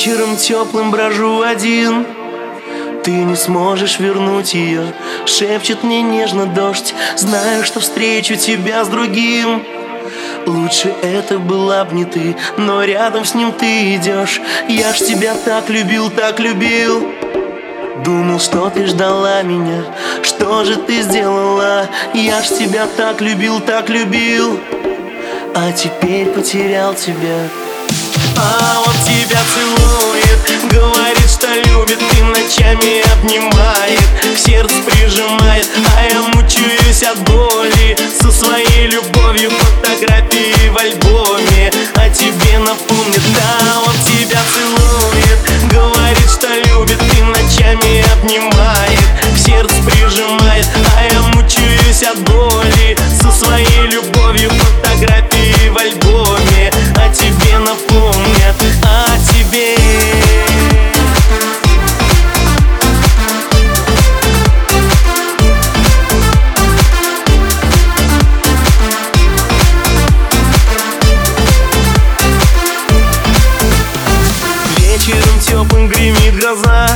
Вечером теплым брожу один. Ты не сможешь вернуть ее Шепчет мне нежно дождь. Знаю, что встречу тебя с другим. Лучше это была б не ты Но рядом с ним ты идешь Я ж тебя так любил, так любил. Думал, что ты ждала меня. Что же ты сделала? Я ж тебя так любил, так любил. А теперь потерял тебя А он тебя целует Говорит, что любит Ты ночами обнимает. К сердцу прижимает А я мучаюсь от боли. Со своей любовью Фотографии в альбоме. О тебе напомнит Да, он тебя целует. Говорит, что любит Ты ночами обнимает. К сердцу прижимает А я мучаюсь от боли. Со своей любовью теплым гремит гроза.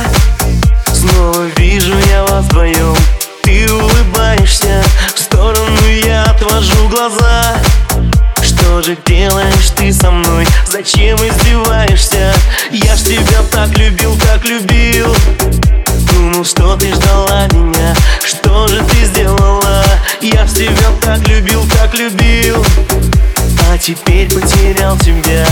Снова вижу я вас вдвоем. Ты улыбаешься, в сторону я отвожу глаза. Что же делаешь ты со мной? Зачем издеваешься? Я ж тебя так любил, так любил. Думал, что ты ждала меня. Что же ты сделала? Я ж тебя так любил, так любил. А теперь потерял тебя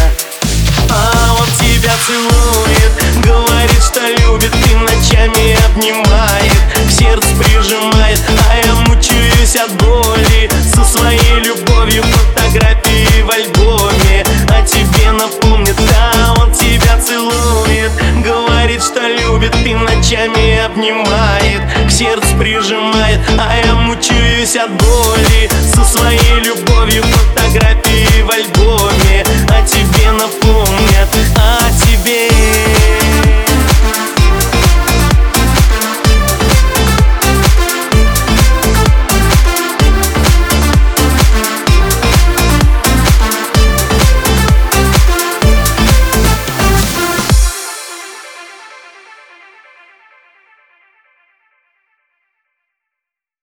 целует Говорит, что любит Ты ночами обнимает. К сердцу прижимает А я мучаюсь от боли. Со своей любовью Фотографии в альбоме. О тебе напомнит Да, он тебя целует. Говорит, что любит Ты ночами обнимает. К сердцу прижимает А я мучаюсь от боли. Со своей любовью Фотографии в альбоме